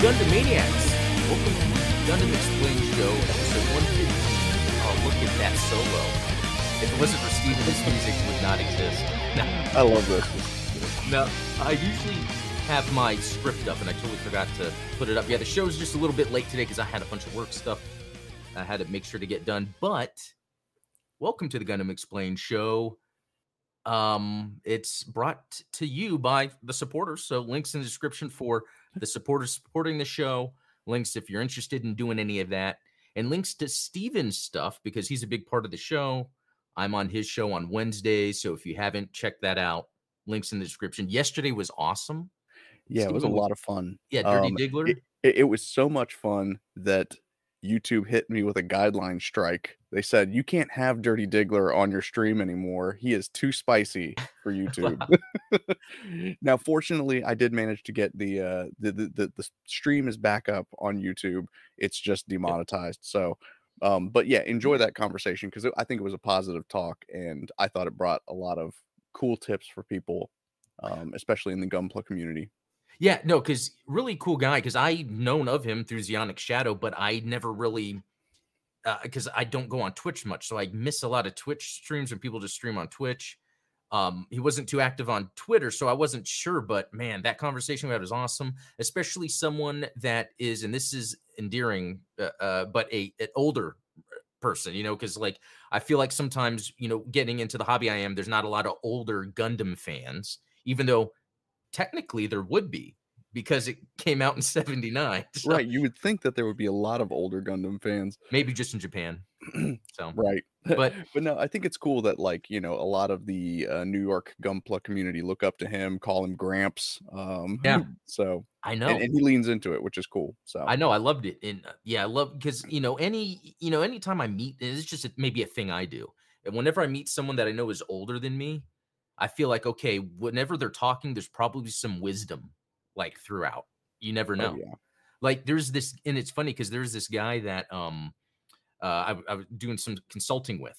Gundam Maniacs. Welcome to Gundam Explained Show, episode 115. Oh, look at that solo. If it wasn't for Steven, this music would not exist. I love this. No, I usually have my script up, and I totally forgot to put it up. Yeah, the show's just a little bit late today because I had a bunch of work stuff I had to make sure to get done. But welcome to the Gundam Explained Show. Um, it's brought to you by the supporters. So links in the description for the supporters supporting the show. Links if you're interested in doing any of that, and links to Steven's stuff because he's a big part of the show. I'm on his show on Wednesdays, so if you haven't checked that out, links in the description. Yesterday was awesome. Yeah, it was a lot of fun. Yeah, Dirty Um, Diggler. It, it was so much fun that YouTube hit me with a guideline strike. They said you can't have Dirty Diggler on your stream anymore. He is too spicy for YouTube. now, fortunately, I did manage to get the uh the, the the the stream is back up on YouTube. It's just demonetized. So um but yeah, enjoy that conversation because I think it was a positive talk and I thought it brought a lot of cool tips for people um especially in the Gunpla community. Yeah, no, because really cool guy. Because I known of him through Zeonic Shadow, but I never really because I don't go on Twitch much, so I miss a lot of Twitch streams when people just stream on Twitch. Um, he wasn't too active on Twitter, so I wasn't sure. But man, that conversation we had was awesome, especially someone that is, and this is endearing, uh, uh, but a an older person, you know, because like I feel like sometimes, you know, getting into the hobby I am, there's not a lot of older Gundam fans, even though technically there would be because it came out in 79 so Right, you would think that there would be a lot of older Gundam fans. maybe just in japan so Right. but but no, I think it's cool that like, you know, a lot of the uh, New York Gunpla community look up to him, call him Gramps. Um Yeah. so i know and, and he leans into it, which is cool. So i know i loved it and uh, yeah i love because you know any you know anytime i meet it's just a, maybe a thing i do and whenever i meet someone that i know is older than me i feel like okay whenever they're talking there's probably some wisdom like throughout. You never oh, know. yeah. like there's this and it's funny because there's this guy that um uh I, I was doing some consulting with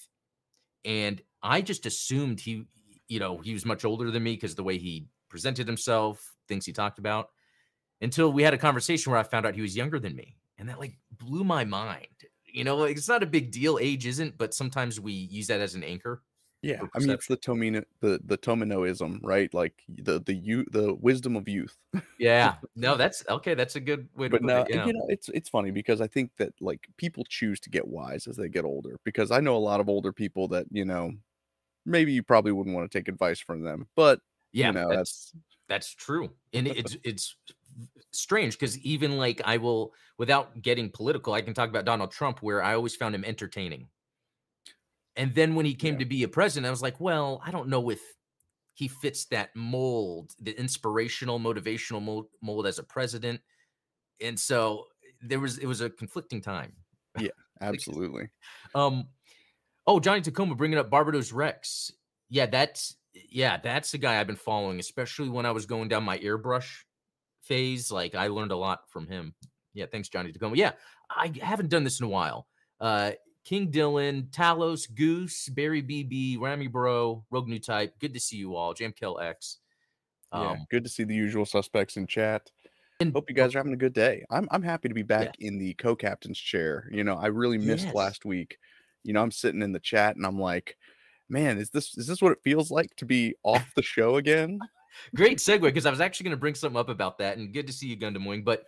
and i just assumed he you know he was much older than me because the way he presented himself things he talked about until we had a conversation where i found out he was younger than me and that like blew my mind. You know like it's not a big deal age isn't but sometimes we use that as an anchor Yeah, I mean it's the Tomino the the Tominoism, right? Like the the you the wisdom of youth. yeah no that's okay that's a good way to but put no, it you know, it's it's funny because I think that like people choose to get wise as they get older. Because I know a lot of older people that you know, maybe you probably wouldn't want to take advice from them, but yeah you know that's That's true. And it's it's strange because even like I will without getting political, I can talk about Donald Trump where I always found him entertaining. And then when he came Yeah. to be a president, I was like, well, I don't know if he fits that mold, the inspirational, motivational mold, mold as a president. And so there was it was a conflicting time. Yeah, absolutely. Um, oh, Johnny Tacoma bringing up Barbatos Rex. Yeah, that's yeah, that's the guy I've been following, especially when I was going down my airbrush phase. Like I learned a lot from him. Yeah, thanks, Johnny Tacoma. Yeah, I haven't done this in a while. Uh, King Dylan, Talos, Goose, Barry BB, Rami Bro, Rogue New Type. Good to see you all. Jamkel X. yeah, Um, good to see the usual suspects in chat. and Hope you guys are having a good day. I'm I'm happy to be back in the co-captain's chair. You know, I really missed Yes. last week. You know, I'm sitting in the chat and I'm like, man, is this is this what it feels like to be off the show again? great segue because I was actually going to bring something up about that, and good to see you, Gundam Wing. But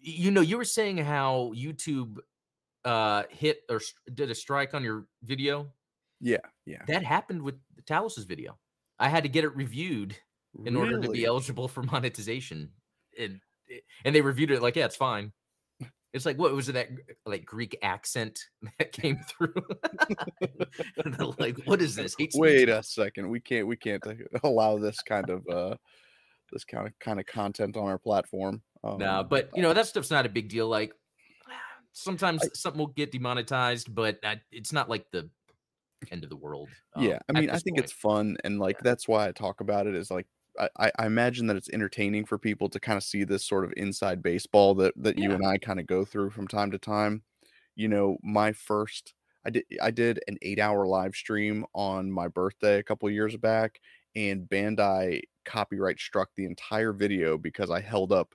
you know, you were saying how YouTube uh hit or did a strike on your video. Yeah, yeah. That happened with Talos's video. I had to get it reviewed in order to be eligible for monetization, and and they reviewed it like, yeah, it's fine. It's like what was it that like Greek accent that came through? Like, what is this? Hate? Wait a second. We can't we can't allow this kind of uh this kind of kind of content on our platform. Um, No, but you know that stuff's not a big deal. Like sometimes something will get demonetized, but that, it's not like the end of the world. um, yeah, I mean, I think point. it's fun and like that's why I talk about it is like I, I I imagine that it's entertaining for people to kind of see this sort of inside baseball that that you and I kind of go through from time to time. You know, my first I did I did an eight hour live stream on my birthday a couple years back, and Bandai copyright struck the entire video because I held up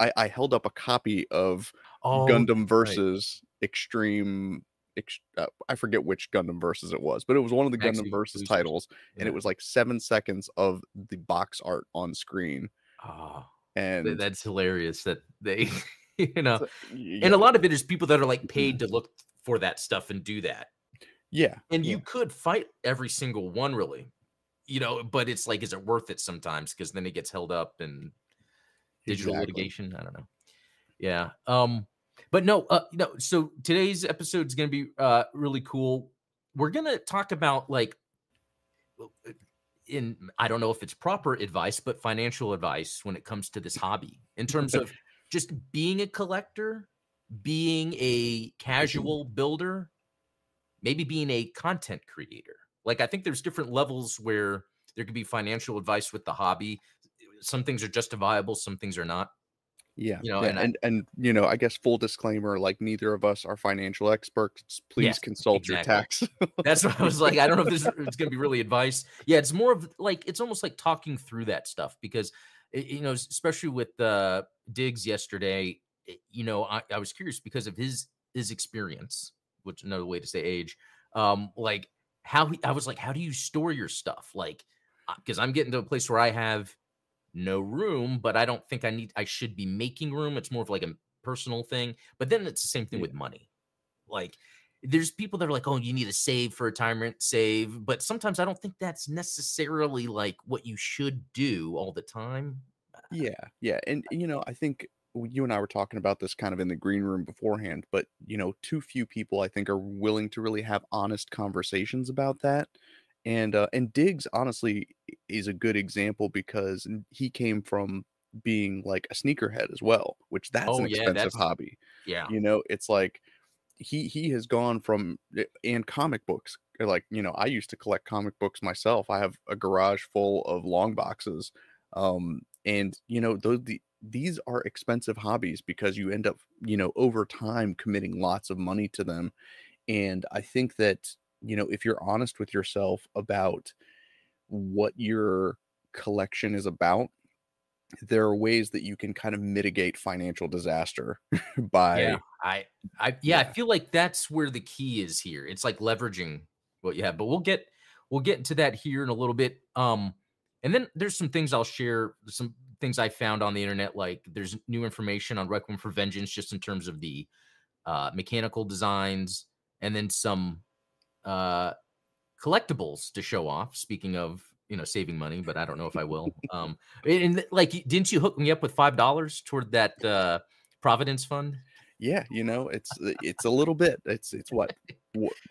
I, I held up a copy of Oh, Gundam right. versus Extreme. Ex, uh, I forget which Gundam versus it was, but it was one of the Maxi Gundam versus Boosters. titles, and it was like seven seconds of the box art on screen, Oh, and that's hilarious that they, you know, so- y- and a lot of it is people that are like paid to look for that stuff and do that. yeah, And yeah. you could fight every single one, really, you know, but it's like, is it worth it sometimes? Because then it gets held up and digital Exactly. litigation. I don't know. Yeah. Um, but no, uh, know, so today's episode is going to be uh really cool. We're going to talk about like uh, in I don't know if it's proper advice, but financial advice when it comes to this hobby in terms of just being a collector, being a casual builder, maybe being a content creator. Like I think there's different levels where there could be financial advice with the hobby. Some things are justifiable, some things are not. Yeah, You know, yeah, and and and you know, I guess full disclaimer, like neither of us are financial experts. Please Yes, consult your tax. That's what I was like. I don't know if this it's going to be really advice. Yeah, it's more of like it's almost like talking through that stuff because you know, especially with uh, Diggs yesterday. You know, I, I was curious because of his his experience, which another way to say age. Um, like how he, I was like, how do you store your stuff? Like, because I'm getting to a place where I have no room, but I don't think I need. I should be making room. It's more of like a personal thing. But then it's the same thing Yeah. with money. Like there's people that are like, oh, you need to save for retirement, save. But sometimes I don't think that's necessarily like what you should do all the time. Yeah, yeah, and you know, I think you and I were talking about this kind of in the green room beforehand, but you know, too few people I think are willing to really have honest conversations about that. And uh, and Diggs honestly is a good example because he came from being like a sneakerhead as well, which that's Oh, an yeah, expensive that's- hobby. Yeah. You know, it's like he he has gone from eh, and comic books. uh, Like, you know, I used to collect comic books myself. I have a garage full of long boxes. Um, and you know, those the these are expensive hobbies because you end up, you know, over time committing lots of money to them. And I think that, you know, if you're honest with yourself about what your collection is about, there are ways that you can kind of mitigate financial disaster by yeah. I I yeah, I feel like that's where the key is here. It's like leveraging what you have. But we'll get we'll get into that here in a little bit. Um and then there's some things I'll share, some things I found on the internet. Like there's new information on Requiem for Vengeance, just in terms of the uh, mechanical designs, and then some uh, collectibles to show off. Speaking of, you know, saving money, but I don't know if I will. Um, and, like, didn't you hook me up with five dollars toward that uh, Providence Fund? yeah you know it's uh, it's a little bit it's it's what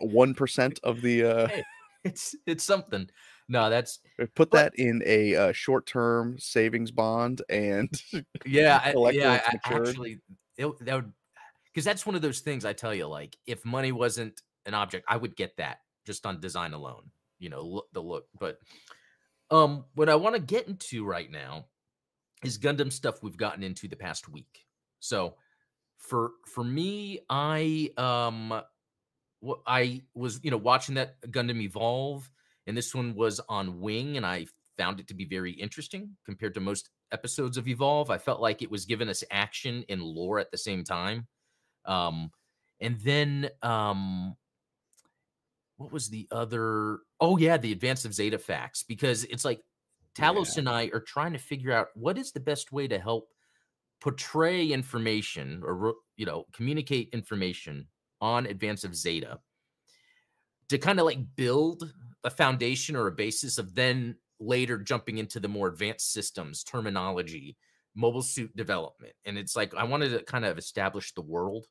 one percent of the uh Hey, It's it's something. No, that's put but- that in a uh, short-term savings bond and yeah, I, yeah. I, actually, it, that would because that's one of those things I tell you. Like, if money wasn't an object, I would get that just on design alone. You know, look the look. But um, what I want to get into right now is Gundam stuff we've gotten into the past week. So for for me, I um, I was you know watching that Gundam evolve, and this one was on Wing, and I found it to be very interesting compared to most episodes of Evolve. I felt like it was giving us action and lore at the same time. Um, and then um, what was the other? Oh yeah, the Advance of Zeta facts because it's like Talos Yeah. and I are trying to figure out what is the best way to help portray information or you know communicate information on Advance of Zeta to kind of like build a foundation or a basis of then later jumping into the more advanced systems terminology mobile suit development and it's like i wanted to kind of establish the world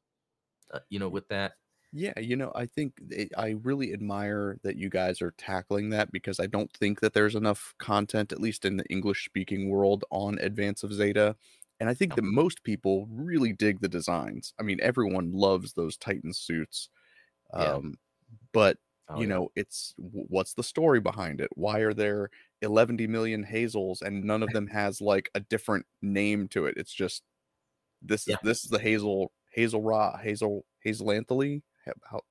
uh, you know with that Yeah, you know, I think it, I really admire that you guys are tackling that because I don't think that there's enough content, at least in the English speaking world, on Advance of Zeta. And I think that most people really dig the designs. I mean, everyone loves those Titan suits. Yeah. Um, but, Oh, you yeah. know, it's what's the story behind it? Why are there 11 million hazels and none of them has like a different name to it? It's just this is Yeah. this is the hazel hazel raw hazel hazelanthally how,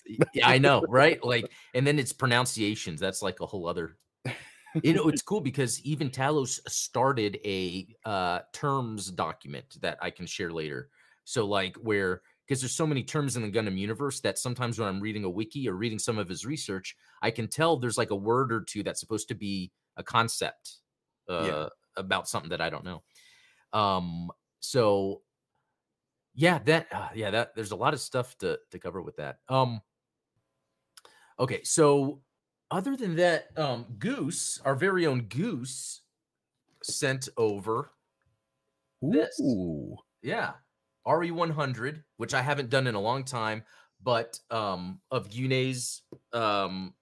Y- yeah i know right like and then it's pronunciations that's like a whole other you know, it's cool because even Talos started a uh, terms document that I can share later. So, like, where because there's so many terms in the Gundam universe that sometimes when I'm reading a wiki or reading some of his research, I can tell there's like a word or two that's supposed to be a concept uh, yeah. about something that I don't know. Um, so yeah, that uh, yeah, that there's a lot of stuff to to cover with that. Um, okay, so other than that, um, Goose, our very own Goose, sent over this. Ooh. Yeah. RE100, which I haven't done in a long time, but um, of Gyunei's um,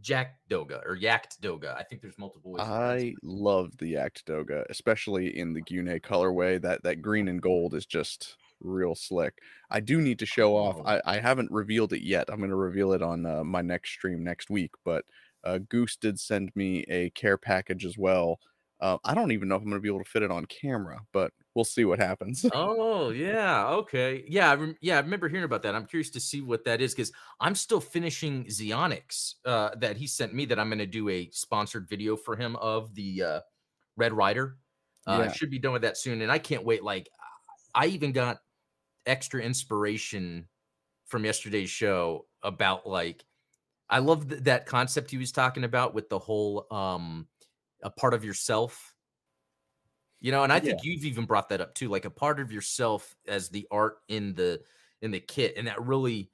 Jack Doga or Yacked Doga. I think there's multiple ways. I love the Yacked Doga, especially in the Gyunei colorway. That that green and gold is just real slick. I do need to show off. Oh. I, I haven't revealed it yet. I'm going to reveal it on uh, my next stream next week. But uh, Goose did send me a care package as well. Uh, I don't even know if I'm going to be able to fit it on camera, but we'll see what happens. oh yeah, okay, yeah, I rem- yeah. I remember hearing about that. I'm curious to see what that is because I'm still finishing Zeonics uh, that he sent me. That I'm going to do a sponsored video for him of the uh, Red Rider. Uh, yeah. I should be done with that soon, and I can't wait. Like, I even got extra inspiration from yesterday's show about like I love th- that concept he was talking about with the whole um a part of yourself. You know, and I think yeah. you've even brought that up too, like a part of yourself as the art in the in the kit, and that really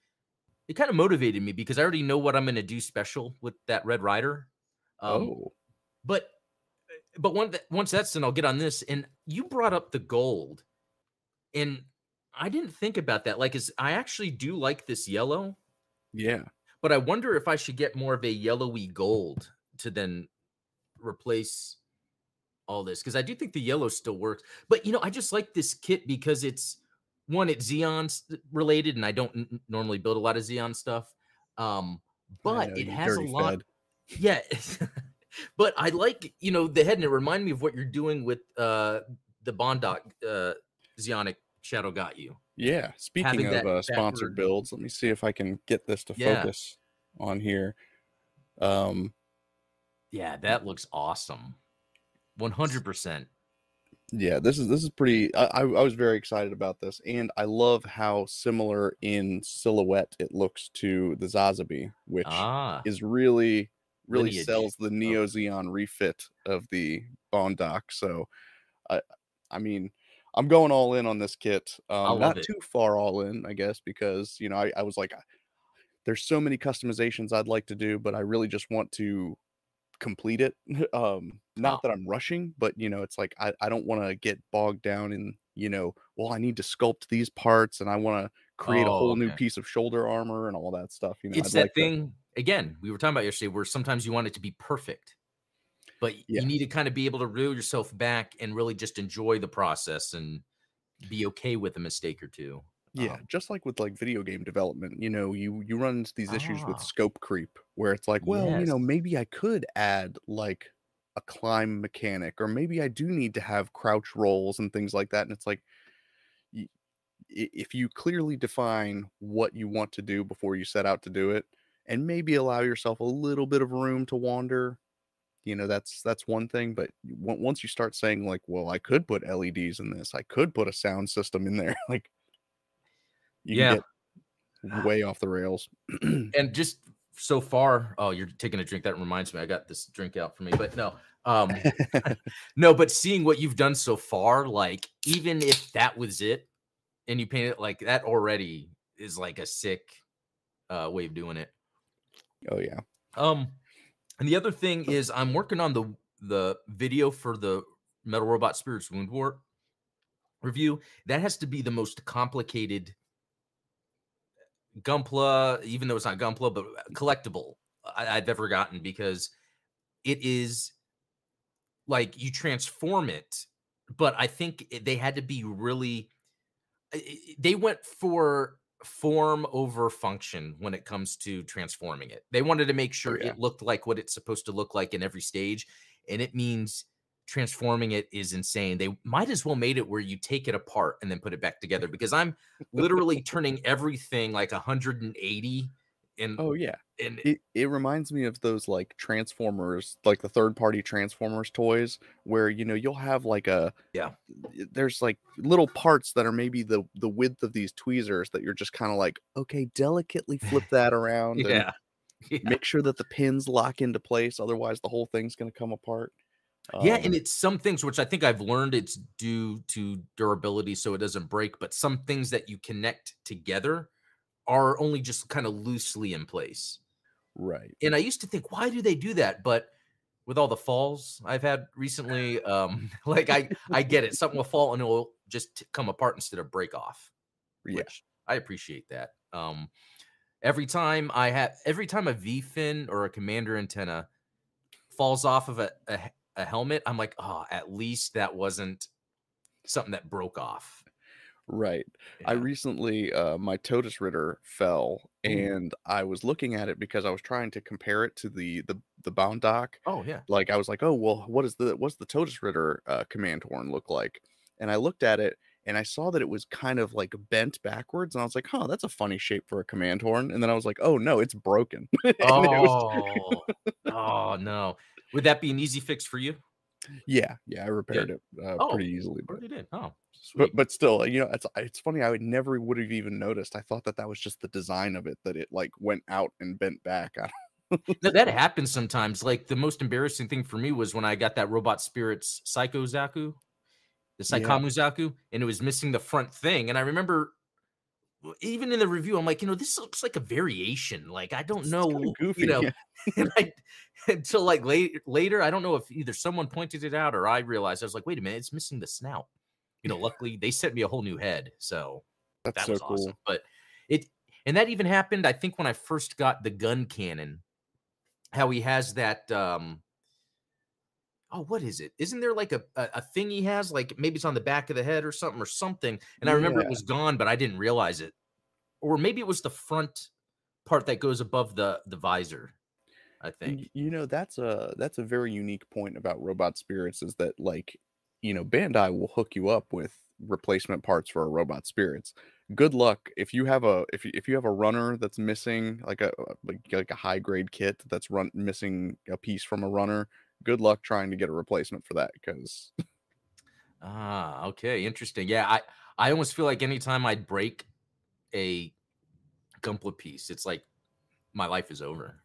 it kind of motivated me because I already know what I'm going to do special with that Red Rider. Um, oh, but but one that, once that's done, I'll get on this. And you brought up the gold, and I didn't think about that. Like, is I actually do like this yellow. Yeah, but I wonder if I should get more of a yellowy gold to then replace all this because I do think the yellow still works. But you know, I just like this kit because it's one, it's Zeon related, and I don't n- normally build a lot of Zeon stuff. Um, but know, it has a lot. Fed. Yeah. but I like, you know, the head, and it reminded me of what you're doing with uh the Bound Doc uh Zeonic Shadow got you. Yeah. Speaking Having of that, uh, sponsored builds, let me see if I can get this to yeah. focus on here. Um, yeah, that looks awesome. One hundred percent. Yeah, this is this is pretty. I, I was very excited about this, and I love how similar in silhouette it looks to the Sazabi, which ah, is really really lineage. sells the Neo Zeon refit of the Bound Doc. So, I I mean, I'm going all in on this kit. Um, not it. too far all in, I guess, because you know I, I was like, there's so many customizations I'd like to do, but I really just want to complete it. Um, not that I'm rushing, but you know, it's like I, I don't want to get bogged down in, you know, well, I need to sculpt these parts and I want to create oh, a whole okay. new piece of shoulder armor and all that stuff. You know, it's I'd that like thing to... again, we were talking about yesterday where sometimes you want it to be perfect, but yeah. you need to kind of be able to reel yourself back and really just enjoy the process and be okay with a mistake or two. Yeah, um, just like with like video game development, you know, you you run into these issues with ah. scope creep where it's like, well, you know, maybe I could add like a climb mechanic or maybe I do need to have crouch rolls and things like that and it's like if you clearly define what you want to do before you set out to do it and maybe allow yourself a little bit of room to wander you know that's that's one thing but once you start saying like well i could put leds in this i could put a sound system in there like you yeah. way off the rails. and just so far, oh, you're taking a drink. That reminds me, I got this drink out for me, but no, um, no, but seeing what you've done so far, like even if that was it, and you paint it like that already is like a sick uh, way of doing it. Oh yeah. Um, and the other thing is, I'm working on the the video for the Metal Robot Spirits Woundwort review. That has to be the most complicated Gunpla, even though it's not Gunpla, but collectible I, have ever gotten because it is like you transform it, but I think they had to be really. They went for form over function when it comes to transforming it. They wanted to make oh, sure oh, yeah. it looked like what it's supposed to look like in every stage, and it means transforming it is insane. They might as well made it where you take it apart and then put it back together because I'm literally turning everything like 180 And Oh yeah. and It it reminds me of those like Transformers, like the third party Transformers toys where you know you'll have like a Yeah. Eh, there's like little parts that are maybe the the width of these tweezers that you're just kind of like, okay, delicately flip that around and yeah. Yeah. make sure that the pins lock into place, otherwise the whole thing's gonna come apart. Yeah, Um, and it's some things which I think I've learned it's due to durability so it doesn't break, but some things that you connect together are only just kind of loosely in place. right. And I used to think, why do they do that? But with all the falls I've had recently, um, like I I get it. Something will fall and it will just come apart instead of break off. Yeah. Which I appreciate that. Um, every time I have every time a V fin or a commander antenna falls off of a, a a helmet, I'm like, oh, at least that wasn't something that broke off. Right. I recently uh my Todesritter fell Ooh. and I was looking at it because I was trying to compare it to the the the Bound Doc. Oh yeah. Like I was like, "Oh, well, what is the what's the Todesritter uh command horn look like?" And I looked at it and I saw that it was kind of like bent backwards and I was like, "Huh, that's a funny shape for a command horn." And then I was like, "Oh, no, it's broken." It was- Oh, oh no. Would that be an easy fix for you? yeah, yeah, I repaired it uh, Oh, pretty easily, but it in. Oh, sweet. but but still, you know, it's it's funny. I would never would have even noticed. I thought that that was just the design of it that it like went out and bent back. No, that happens sometimes. Like the most embarrassing thing for me was when I got that Robot Spirits Psycho Zaku, the Yeah. Saikamu Zaku, and it was missing the front thing. And I remember even in the review, I'm like, you know, this looks like a variation. Like I don't know, kinda goofy, you know, yeah. and I, until like late, later, I don't know if either someone pointed it out or I realized I was like, wait a minute, it's missing the snout. You know, luckily they sent me a whole new head, so That's that so was cool. awesome. But it and that even happened, I think, when I first got the Guncannon. How he has that um oh, what is it? Isn't there like a, a a thing he has? Like maybe it's on the back of the head or something or something. And I remember Yeah. it was gone, but I didn't realize it. Or maybe it was the front part that goes above the the visor. I think. You know, that's a that's a very unique point about Robot Spirits is that like, you know, Bandai will hook you up with replacement parts for a Robot Spirits. Good luck if you have a if you, if you have a runner that's missing like a a- like, like a high grade kit that's run missing a piece from a runner. Good luck trying to get a replacement for that because Ah, okay, interesting. Yeah, I I almost feel like anytime I'd break a Gunpla piece, it's like my life is over.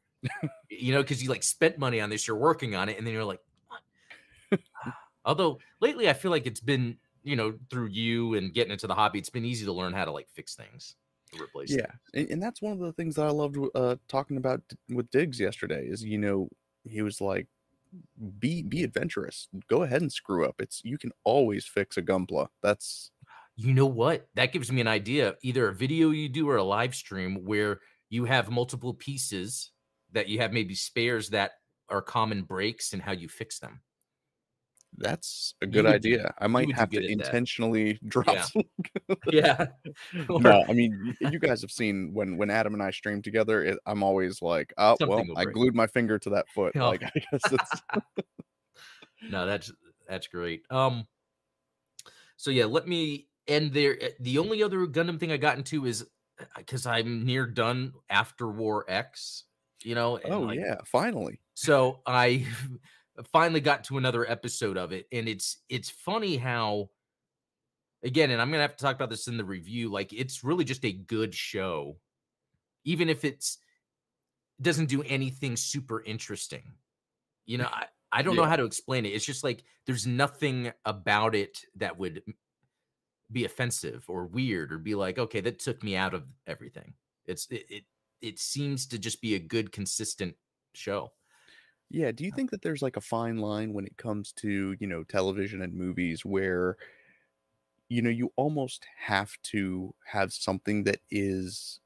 you know, because you like spent money on this, you're working on it, and then you're like, what? Although lately I feel like it's been, you know, through you and getting into the hobby, it's been easy to learn how to like fix things, replace. yeah, and, and that's one of the things that I loved uh, talking about with Diggs yesterday. Is you know he was like, be be adventurous, go ahead and screw up. It's you can always fix a Gunpla. That's You know what? That gives me an idea. Either a video you do or a live stream where you have multiple pieces that you have maybe spares that are common breaks and how you fix them. That's a good would idea. I might have to at that. intentionally drop. Yeah. some- Yeah. No, I mean you guys have seen when when Adam and I stream together. It, I'm always like, oh well, Something will I glued my finger to that foot. Oh. Like I guess it's no, that's that's great. Um so yeah, let me end there. Uh, The only other Gundam thing I got into is because I'm near done after War X, you know. and, oh like, yeah, finally. so i finally got to another episode of it and it's it's funny how again and i'm gonna have to talk about this in the review like it's really just a good show even if it's doesn't do anything super interesting. You know i, I don't know how to explain it it's just like there's nothing about it that would be offensive or weird or be like okay that took me out of everything. It's it it, it seems to just be a good consistent show Yeah. Do you think that there's like a fine line when it comes to you know television and movies where you know you almost have to have something that is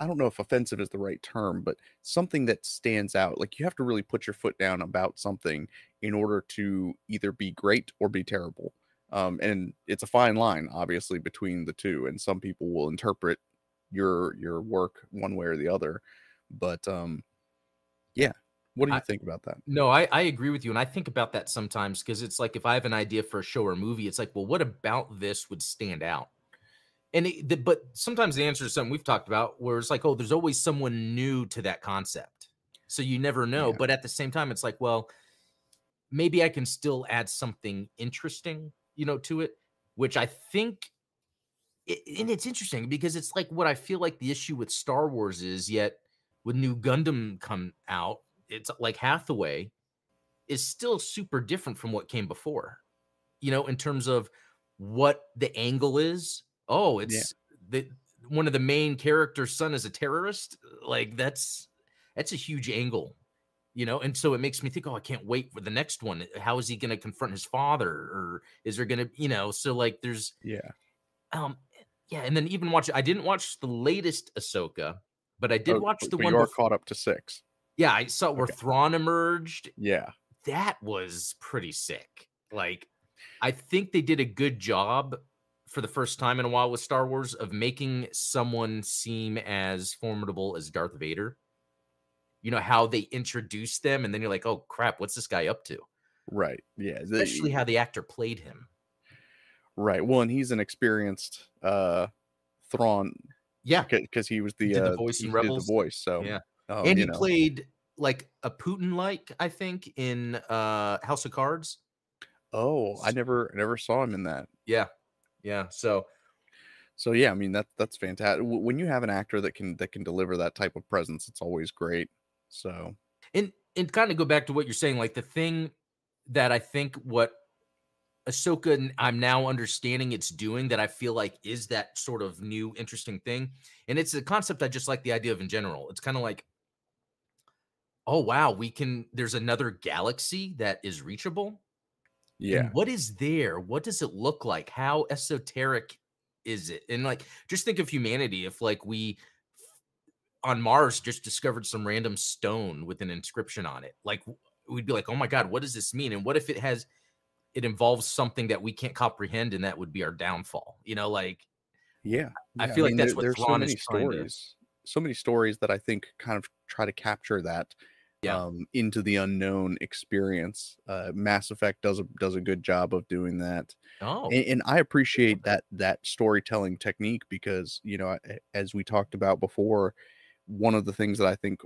I don't know if offensive is the right term, but something that stands out. Like you have to really put your foot down about something in order to either be great or be terrible. Um, and it's a fine line, obviously, between the two. And some people will interpret your your work one way or the other. But um, yeah, what do you I- think about that? No, I, I agree with you. And I think about that sometimes because it's like if I have an idea for a show or movie, it's like, well, what about this would stand out? And it, the, but sometimes the answer is something we've talked about, where it's like, oh, there's always someone new to that concept, so you never know. Yeah. But at the same time, it's like, well, maybe I can still add something interesting, you know, to it, which I think. It, and it's interesting because it's like what I feel like the issue with Star Wars is. Yet, when new Gundam come out, it's like Hathaway is still super different from what came before. You know, in terms of what the angle is. Oh, it's the one of the main character's son is a terrorist. Like that's that's a huge angle, you know. And so it makes me think, oh, I can't wait for the next one. How is he going to confront his father, or is there going to, you know? So like, there's Yeah. um, yeah. And then even watch. I didn't watch the latest Ahsoka, but I did Oh, watch the one. you are caught up to six. yeah, I saw where Okay. Thrawn emerged Yeah. that was pretty sick. Like, I think they did a good job for the first time in a while with Star Wars of making someone seem as formidable as Darth Vader. You know how they introduced them, and then you're like, "Oh crap, what's this guy up to?" Right. Yeah. Especially how the actor played him. right. Well, and he's an experienced uh Thrawn Yeah, because he was the did the uh, voice in he Rebels. the voice. So Yeah. um, and he know. played like a Putin-like, I think, in uh House of Cards. Oh, I never never saw him in that. Yeah, yeah. So So yeah, I mean that that's fantastic. When you have an actor that can that can deliver that type of presence, it's always great. So and and kind of go back to what you're saying, like the thing that I think what Ahsoka I'm now understanding it's doing that I feel like is that sort of new interesting thing. And it's a concept I just like the idea of in general. It's kind of like, oh wow, we can there's another galaxy that is reachable. yeah, And what is there? What does it look like? How esoteric is it? And like, just think of humanity if like we on Mars just discovered some random stone with an inscription on it. Like, we'd be like, oh my God, what does this mean? And what if it has, it involves something that we can't comprehend and that would be our downfall? You know, like, yeah. I yeah, feel like that's there- what there's so Thrawn many is trying to- stories, so many stories that I think kind of try to capture that Yeah. um, into the unknown experience. Uh, Mass Effect does a does a good job of doing that. oh, and, and I appreciate that that storytelling technique because you know as we talked about before, one of the things that I think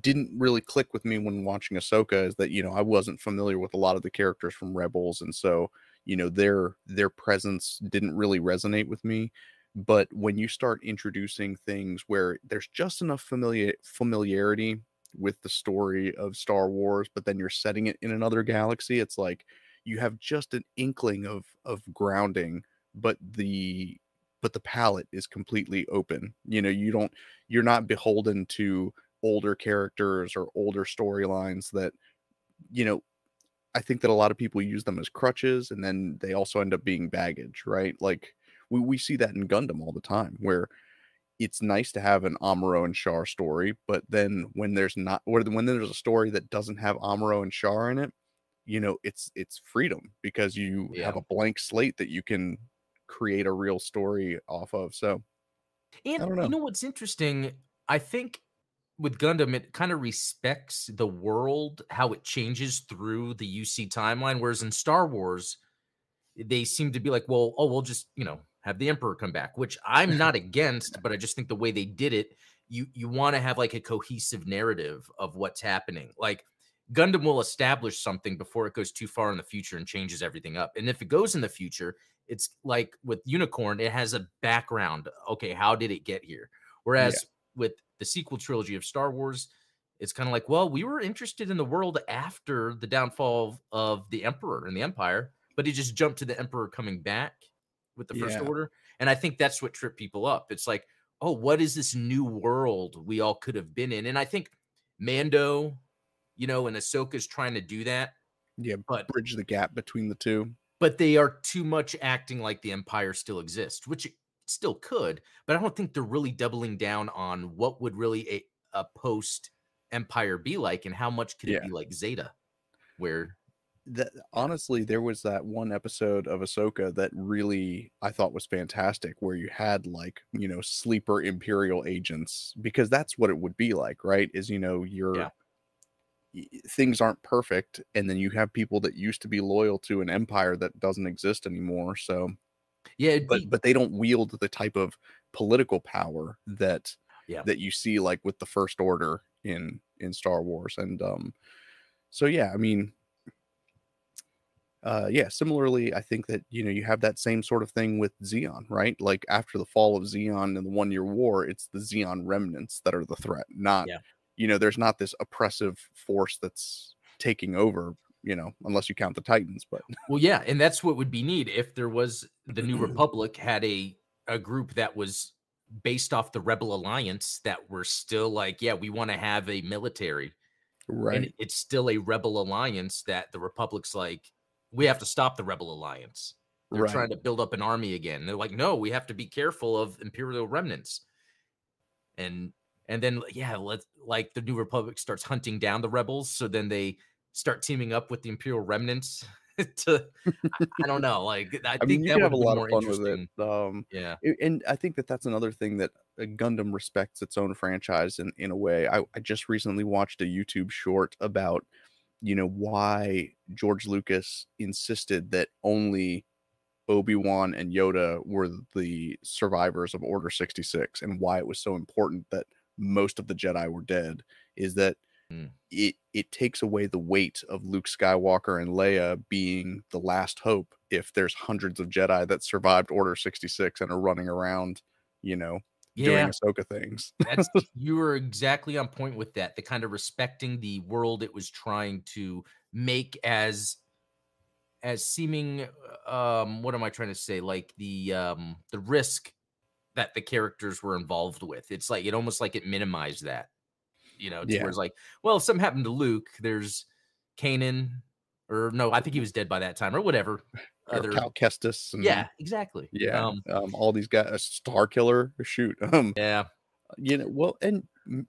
didn't really click with me when watching Ahsoka is that you know I wasn't familiar with a lot of the characters from Rebels, and so you know their their presence didn't really resonate with me. But when you start introducing things where there's just enough familiar familiarity with the story of Star Wars, but then you're setting it in another galaxy, it's like you have just an inkling of of grounding but the but the palette is completely open you know you don't you're not beholden to older characters or older storylines that you know i think that a lot of people use them as crutches and then they also end up being baggage right like we, we see that in gundam all the time where it's nice to have an Amuro and Char story, but then when there's not, or when there's a story that doesn't have Amuro and Char in it, you know it's it's freedom because you Yeah. have a blank slate that you can create a real story off of so And don't know. you know what's interesting? I think with Gundam, it kind of respects the world, how it changes through the UC timeline. Whereas in Star Wars, they seem to be like, well, oh, we'll just, you know, have the Emperor come back, which I'm not against, but I just think the way they did it, you you want to have like a cohesive narrative of what's happening. Like Gundam will establish something before it goes too far in the future and changes everything up. And if it goes in the future, it's like with Unicorn, it has a background. Okay, how did it get here? Whereas with the sequel trilogy of Star Wars, it's kind of like, well, we were interested in the world after the downfall of the Emperor and the Empire, but it just jumped to the Emperor coming back with the First Yeah. Order. And I think that's what tripped people up. It's like, oh, what is this new world we all could have been in? And I think Mando, you know, and Ahsoka's trying to do that, yeah but bridge the gap between the two but they are too much acting like the empire still exists, which still could, but I don't think they're really doubling down on what would really a, a post empire be like and how much could it be like Zeta, where that honestly there was that one episode of Ahsoka that really I thought was fantastic where you had like you know sleeper imperial agents because that's what it would be like right is you know you're Yeah. things aren't perfect and then you have people that used to be loyal to an empire that doesn't exist anymore so Yeah, but be, but they don't wield the type of political power that yeah. that you see like with the First Order in in Star Wars, and um, so yeah, I mean, uh, yeah, similarly, I think that you know you have that same sort of thing with Zeon, right? Like after the fall of Zeon and the One Year War, it's the Zeon remnants that are the threat, not yeah. you know, there's not this oppressive force that's taking over, you know, unless you count the Titans. But well, yeah, and that's what would be neat if there was the New Republic had a a group that was based off the Rebel Alliance that were still like, yeah, we want to have a military, right, and it's still a Rebel Alliance that the Republic's like we have to stop the rebel alliance. They're right. trying to build up an army again. They're like, no, we have to be careful of imperial remnants. And and then yeah, let like the New Republic starts hunting down the rebels. So then they start teaming up with the imperial remnants to I, I, don't know. Like I, I think mean, that would have a lot more of fun with it. Um, yeah, and I think that that's another thing that uh, Gundam respects its own franchise in in a way. I, I just recently watched a YouTube short about you know why George Lucas insisted that only Obi-Wan and Yoda were the survivors of Order 66 and why it was so important that most of the Jedi were dead is that mm. it it takes away the weight of Luke Skywalker and Leia being the last hope if there's hundreds of Jedi that survived Order 66 and are running around, you know, yeah. doing Ahsoka things. That's you were exactly on point with that. The kind of respecting the world it was trying to make as as seeming um what am I trying to say? Like the um the risk that the characters were involved with. It's like it almost like it minimized that. You know, yeah. where it's like, well, if something happened to Luke, there's Kanan, or no, I think he was dead by that time, or whatever other Cal Kestis. And, yeah, exactly. Yeah, um, um, all these guys, Star Killer. Shoot. Um, yeah. You know, well, and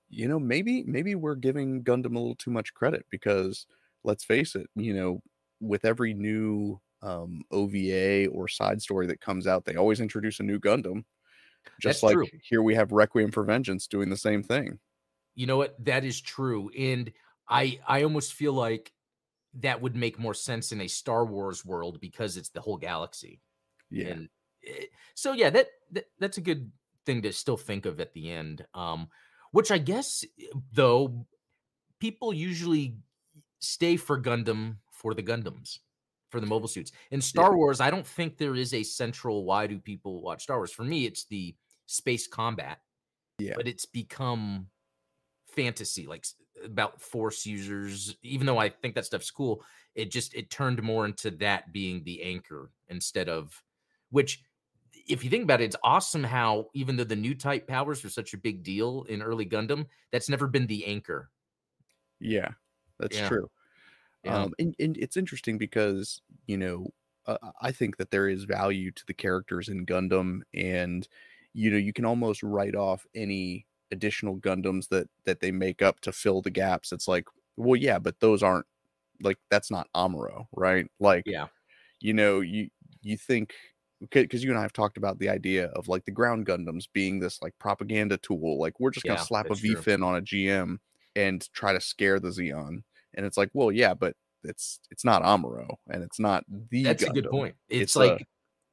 you know, maybe maybe we're giving Gundam a little too much credit because let's face it, you know, with every new um, OVA or side story that comes out, they always introduce a new Gundam. Just That's like true. here we have Requiem for Vengeance doing the same thing. You know what? That is true, and I I almost feel like that would make more sense in a Star Wars world because it's the whole galaxy. Yeah. And it, so yeah, that, that that's a good thing to still think of at the end. Um, which I guess though people usually stay for Gundam for the Gundams for the mobile suits. In Star yeah. Wars, I don't think there is a central why do people watch Star Wars? For me, it's the space combat. Yeah. But it's become fantasy, like about force users. Even though I think that stuff's cool, it just it turned more into that being the anchor instead of which if you think about it, it's awesome how even though the new type powers were such a big deal in early Gundam, that's never been the anchor. Yeah, that's yeah. true. Yeah. Um, and, and it's interesting because you know uh, I think that there is value to the characters in Gundam, and you know you can almost write off any additional Gundams that that they make up to fill the gaps. It's like, well, yeah, but those aren't like that's not Amuro, right? Like, yeah, you know, you you think because you and I have talked about the idea of like the ground Gundams being this like propaganda tool. Like we're just gonna yeah, slap a V fin on a GM and try to scare the Zeon. And it's like, well, yeah, but it's it's not Amuro and it's not the. That's Gundam. a good point. It's, it's like. A,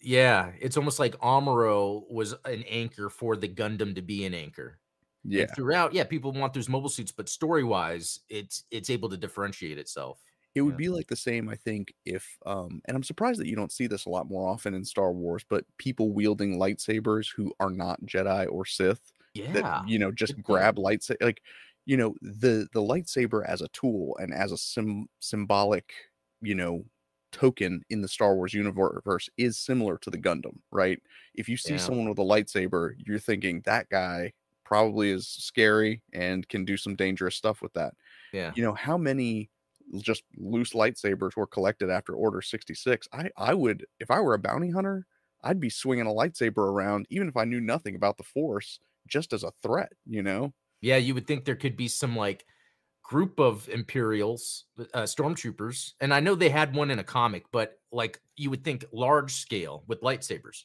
yeah, it's almost like Amuro was an anchor for the Gundam to be an anchor. Yeah. And throughout, yeah, people want those mobile suits, but story wise, it's it's able to differentiate itself. It would yeah. be like the same, I think, if um, and I'm surprised that you don't see this a lot more often in Star Wars, but people wielding lightsabers who are not Jedi or Sith. Yeah. That, you know, just grab lightsaber like you know, the the lightsaber as a tool and as a sim- symbolic, you know, token in the Star Wars universe is similar to the Gundam, right? If you see yeah. someone with a lightsaber, you're thinking that guy probably is scary and can do some dangerous stuff with that. Yeah. You know, how many just loose lightsabers were collected after Order 66? I I would if I were a bounty hunter, I'd be swinging a lightsaber around even if I knew nothing about the Force just as a threat, you know? Yeah, you would think there could be some like group of Imperials, uh, stormtroopers, and I know they had one in a comic, but like you would think large scale with lightsabers.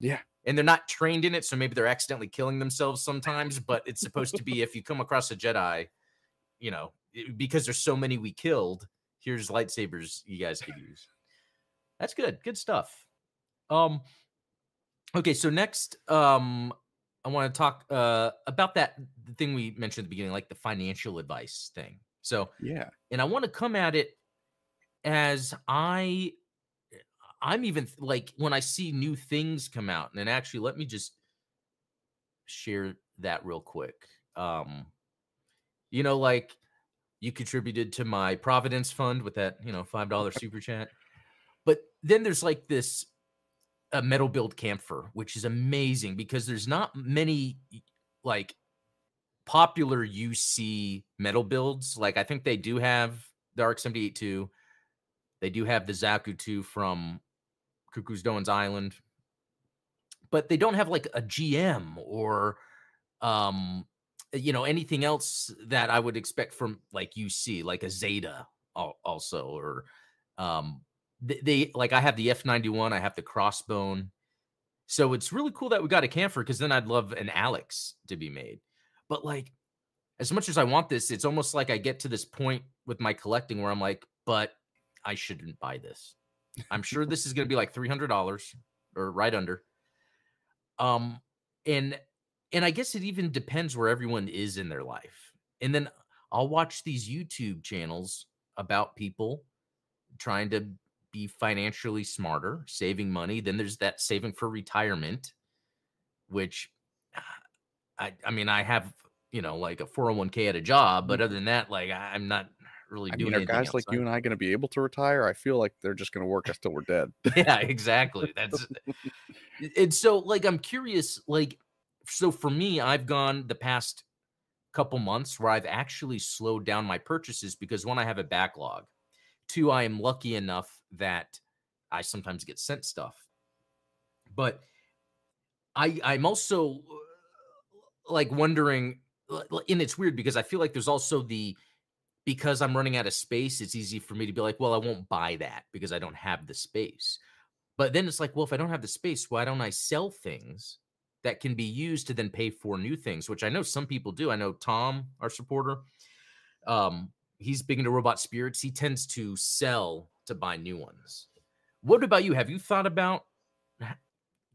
Yeah and they're not trained in it, so maybe they're accidentally killing themselves sometimes. But it's supposed to be if you come across a Jedi, you know, because there's so many we killed. Here's lightsabers you guys could use. That's good. Good stuff. Um, Okay, so next, um, I want to talk uh, about that thing we mentioned at the beginning, like the financial advice thing. So Yeah. and I want to come at it as I I'm even like when I see new things come out, and actually let me just share that real quick. Um, you know, like you contributed to my Providence fund with that, you know, five dollar super chat. But then there's like this a metal build Kampfer, which is amazing because there's not many like popular UC metal builds. Like I think they do have the Arc 78 They do have the Zaku 2 from Cucuruz Doan's Island. But they don't have like a GM or um you know anything else that I would expect from like UC, like a Zeta also or um they, they like I have the F91, I have the Crossbone. So it's really cool that we got a Kampfer because then I'd love an Alex to be made. But like as much as I want this, it's almost like I get to this point with my collecting where I'm like, but I shouldn't buy this. I'm sure this is going to be like $300 or right under. Um and and I guess it even depends where everyone is in their life. And then I'll watch these YouTube channels about people trying to be financially smarter, saving money. Then there's that saving for retirement, which I I mean I have you know like a 401k at a job, but other than that, like I'm not really I doing mean, are guys like you and I going to be able to retire? I feel like they're just going to work us till we're dead. yeah, exactly. That's and so like I'm curious, like so for me, I've gone the past couple months where I've actually slowed down my purchases because one, I have a backlog. Two, I am lucky enough that I sometimes get sent stuff. But I I'm also like wondering and it's weird because I feel like there's also the because I'm running out of space, it's easy for me to be like, well, I won't buy that because I don't have the space. But then it's like, well, if I don't have the space, why don't I sell things that can be used to then pay for new things, which I know some people do. I know Tom, our supporter, um, he's big into robot spirits. He tends to sell to buy new ones. What about you? Have you thought about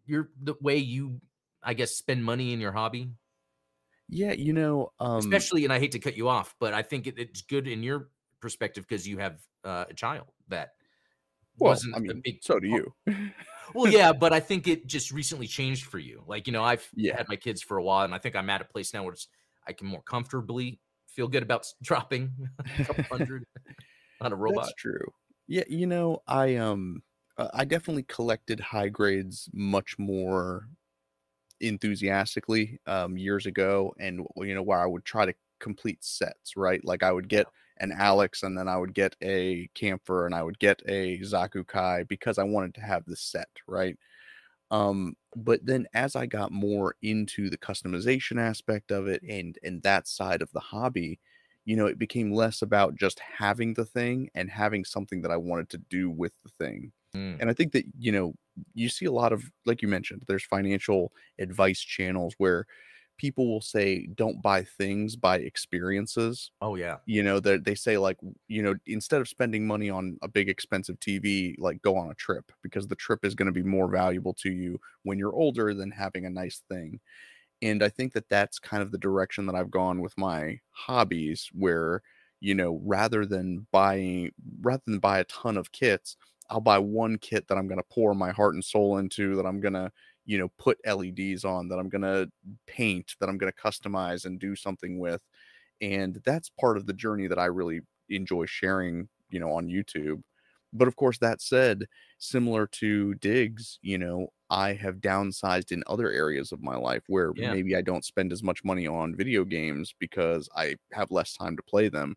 your the way you, I guess, spend money in your hobby? Yeah, you know, um, Especially, and I hate to cut you off, but I think it, it's good in your perspective because you have uh, a child that well, wasn't I a mean, big so do you. well, yeah, but I think it just recently changed for you. Like, you know, I've Yeah. had my kids for a while, and I think I'm at a place now where it's, I can more comfortably feel good about dropping a couple hundred on a robot. That's true. Yeah, you know, I um uh, I definitely collected high grades much more enthusiastically um years ago and you know where I would try to complete sets, right? Like I would get an Alex and then I would get a Kampfer and I would get a Zaku Kai because I wanted to have the set, right? um but then as i got more into the customization aspect of it and and that side of the hobby you know it became less about just having the thing and having something that i wanted to do with the thing Mm, and i think that you know you see a lot of like you mentioned there's financial advice channels where people will say don't buy things buy experiences. Oh yeah, you know that they say like you know instead of spending money on a big expensive tv like go on a trip because the trip is going to be more valuable to you when you're older than having a nice thing. And i think that that's kind of the direction that i've gone with my hobbies where you know rather than buying rather than buy a ton of kits i'll buy one kit that i'm going to pour my heart and soul into that i'm going to you know put leds on that i'm going to paint that i'm going to customize and do something with and that's part of the journey that i really enjoy sharing you know on youtube but of course that said similar to digs you know i have downsized in other areas of my life where Yeah. maybe i don't spend as much money on video games because i have less time to play them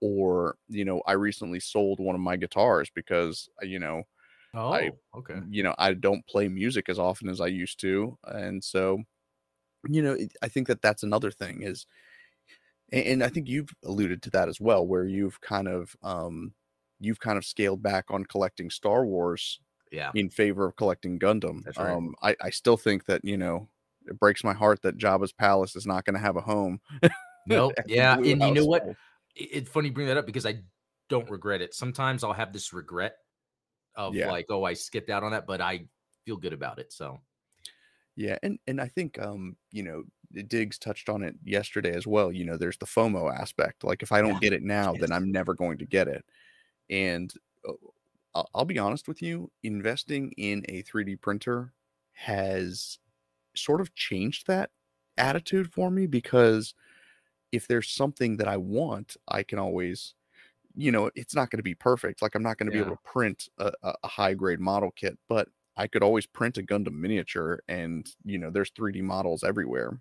or you know i recently sold one of my guitars because uh, you know oh I- okay, you know i don't play music as often as i used to and so you know i think that that's another thing is and i think you've alluded to that as well where you've kind of um you've kind of scaled back on collecting star wars yeah, in favor of collecting gundam That's right. um i i still think that you know it breaks my heart that jabba's palace is not going to have a home nope, yeah, and you know what? It's funny you bring that up because I don't regret it. Sometimes I'll have this regret of Yeah. like, oh, I skipped out on that, but I feel good about it. So Yeah, and and I think um, you know, Diggs touched on it yesterday as well. You know, there's the FOMO aspect. Like if I don't Yeah. get it now, then I'm never going to get it. And I'll, I'll be honest with you, investing in a 3D printer has sort of changed that attitude for me because if there's something that I want, I can always, you know, it's not going to be perfect. Like I'm not going to be able to print a, a high grade model kit, but I could always print a Gundam miniature, and you know, there's 3D models everywhere.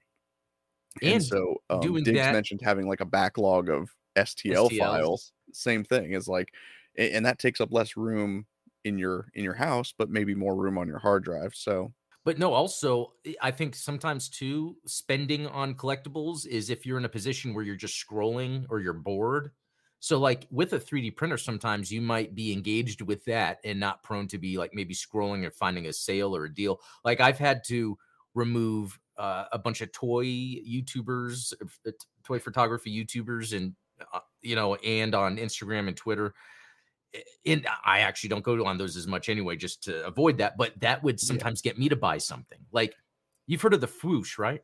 And And so um, doing Diggs that mentioned having like a backlog of STL files. Same thing is like, and that takes up less room in your in your house, but maybe more room on your hard drive. So But no, also, I I think sometimes too, spending on collectibles is if you're in a position where you're just scrolling or you're bored. So, like with a 3D printer, sometimes you might be engaged with that and not prone to be like maybe scrolling or finding a sale or a deal. Like I've had to remove uh, a bunch of toy YouTubers, uh, uh, toy photography YouTubers, and uh, you know, and on Instagram and Twitter a- and I actually don't go on those as much anyway, just to avoid that. But that would Yeah. sometimes get me to buy something. Like you've heard of the Fwoosh, right?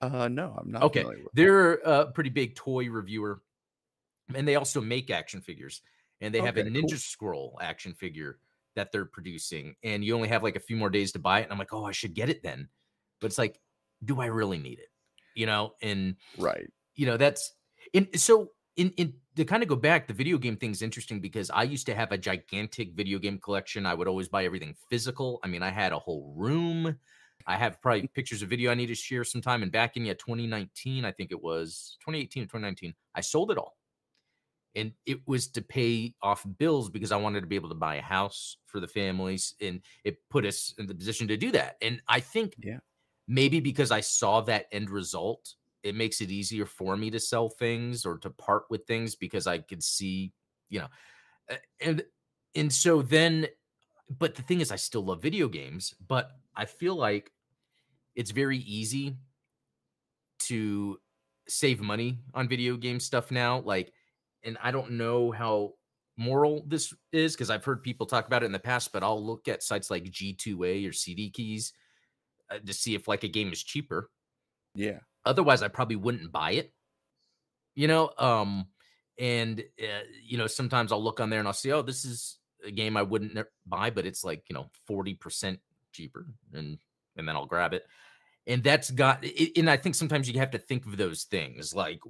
uh no, I'm not Okay, they're a pretty big toy reviewer, and they also make action figures. And they have a Ninja cool. Scroll action figure that they're producing, and you only have like a few more days to buy it. And I'm like, oh, I should get it then. But it's like, do I really need it? You know, and Right. you know that's in so in in to kind of go back the video game thing's interesting because i used to have a gigantic video game collection. I would always buy everything physical. I mean i had a whole room. I have probably mm. pictures of video i need to share sometime and back in yeah 2019 i think it was 2018 or 2019 i sold it all. And it was to pay off bills because i wanted to be able to buy a house for the families and it put us in the position to do that. And i think Yeah. maybe because I saw that end result, it makes it easier for me to sell things or to part with things because I could see, you know, and and so then, but the thing is, I still love video games, but I feel like it's very easy to save money on video game stuff now. Like, and I don't know how moral this is because I've heard people talk about it in the past, but I'll look at sites like G2A or CD Keys uh, to see if like a game is cheaper. Yeah. Otherwise, I probably wouldn't buy it. You know, um, and uh, you know, sometimes I'll look on there and I'll see, oh, this is a game I wouldn't ne- buy, but it's like you know, forty percent cheaper, and and then I'll grab it. And that's got, it, and I think sometimes you have to think of those things like